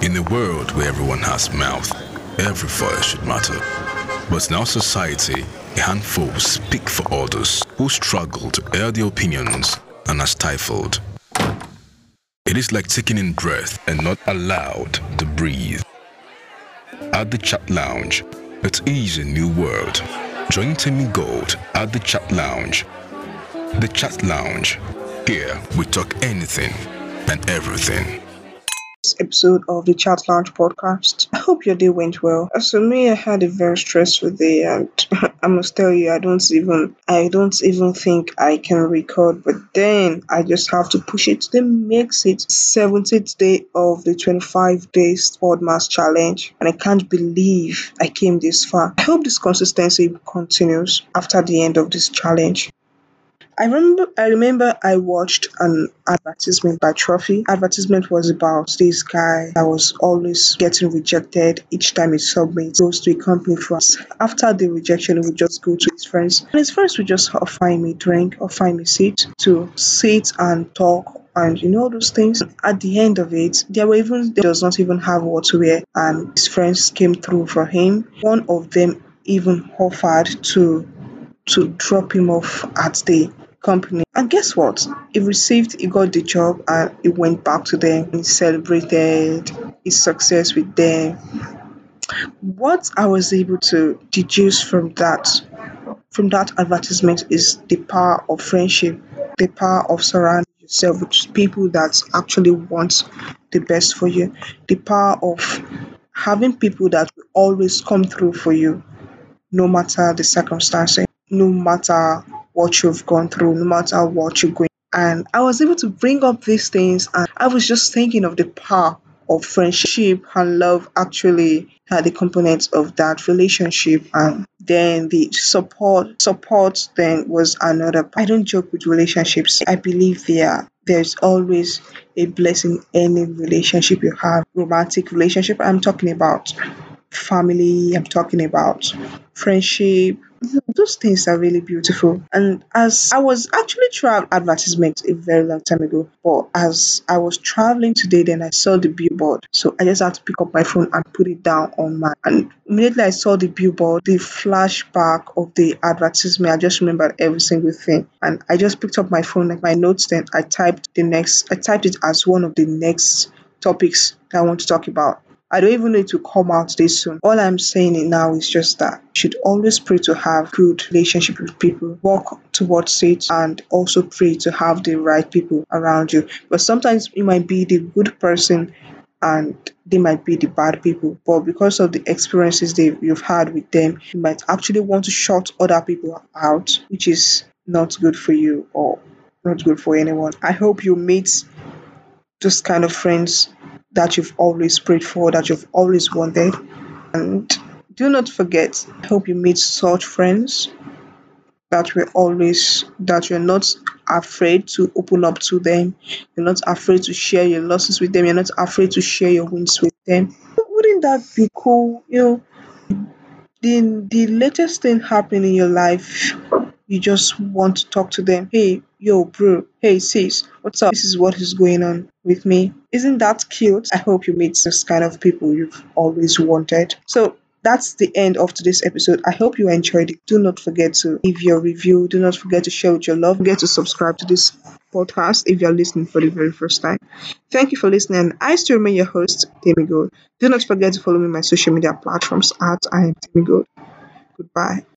In a world where everyone has mouth, every voice should matter. But in our society, a handful speak for others who struggle to air their opinions and are stifled. It is like taking in breath and not allowed to breathe. At the Chat Lounge, it is a new world. Join Timmy Gold at the Chat Lounge. The Chat Lounge. Here we talk anything and everything. Episode of the Chat Lounge podcast. I hope your day went well. As for me, I had a very stressful day, and I must tell you, I don't even, I don't even think I can record. But then I just have to push it. Then makes it 17th day of the 25 days Podmas challenge, and I can't believe I came this far. I hope this consistency continues after the end of this challenge. I remember I remember I watched an advertisement by Trophy. Advertisement was about this guy that was always getting rejected each time he submits goes to a company first. After the rejection, he would just go to his friends. And his friends would just offer a drink or find a seat to sit and talk and you know those things. At the end of it, there were even there does not even have what to wear, and his friends came through for him. One of them even offered to to drop him off at the company. And guess what? He received, he got the job, and he went back to them. He celebrated his success with them. What I was able to deduce from that, from that advertisement, is the power of friendship, the power of surrounding yourself with people that actually want the best for you, the power of having people that will always come through for you, no matter the circumstances, no matter what you've gone through, no matter what you're going. And I was able to bring up these things, and I was just thinking of the power of friendship and love actually had the components of that relationship. And then the support support then was another i don't joke with relationships. I believe there there's always a blessing in any relationship you have romantic relationship i'm talking about family i'm talking about friendship those things are really beautiful. And as i was actually travel advertisement a very long time ago but as i was traveling today then i saw the billboard. So i just had to pick up my phone and put it down on my and immediately i saw the billboard the flashback of the advertisement. I just remembered every single thing. And i just picked up my phone like my notes then i typed the next i typed it as one of the next topics that i want to talk about I don't even need to come out this soon. All I'm saying now is just that you should always pray to have good relationship with people, work towards it, and also pray to have the right people around you. But sometimes you might be the good person and they might be the bad people. But because of the experiences they you've had with them, you might actually want to shut other people out, which is not good for you or not good for anyone. I hope you meet those kind of friends that you've always prayed for, that you've always wanted. And do not forget, I hope you meet such friends that were always, that you're not afraid to open up to them. You're not afraid to share your losses with them. You're not afraid to share your wins with them. Wouldn't that be cool? You know, the, the latest thing happening in your life, you just want to talk to them. Hey, yo, bro. Hey, sis, what's up? This is what is going on with me. Isn't that cute? I hope you meet this kind of people you've always wanted. So that's the end of today's episode. I hope you enjoyed it. Do not forget to leave your review. Do not forget to share with your love. Forget to subscribe to this podcast if you're listening for the very first time. Thank you for listening. I still remain your host, Timmy Gold. Do not forget to follow me on my social media platforms at I am. Goodbye.